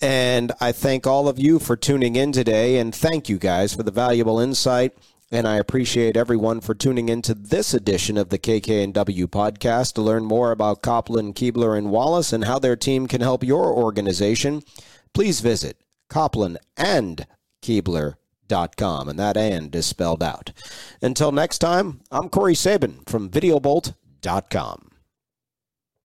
And I thank all of you for tuning in today. And thank you guys for the valuable insight and I appreciate everyone for tuning into this edition of the KK&W podcast to learn more about Kopplin, Kuebler, and Wallace and how their team can help your organization. Please visit Kopplin and Kuebler.com, and that and is spelled out. Until next time, I'm Corey Sabin from VideoBolt.com.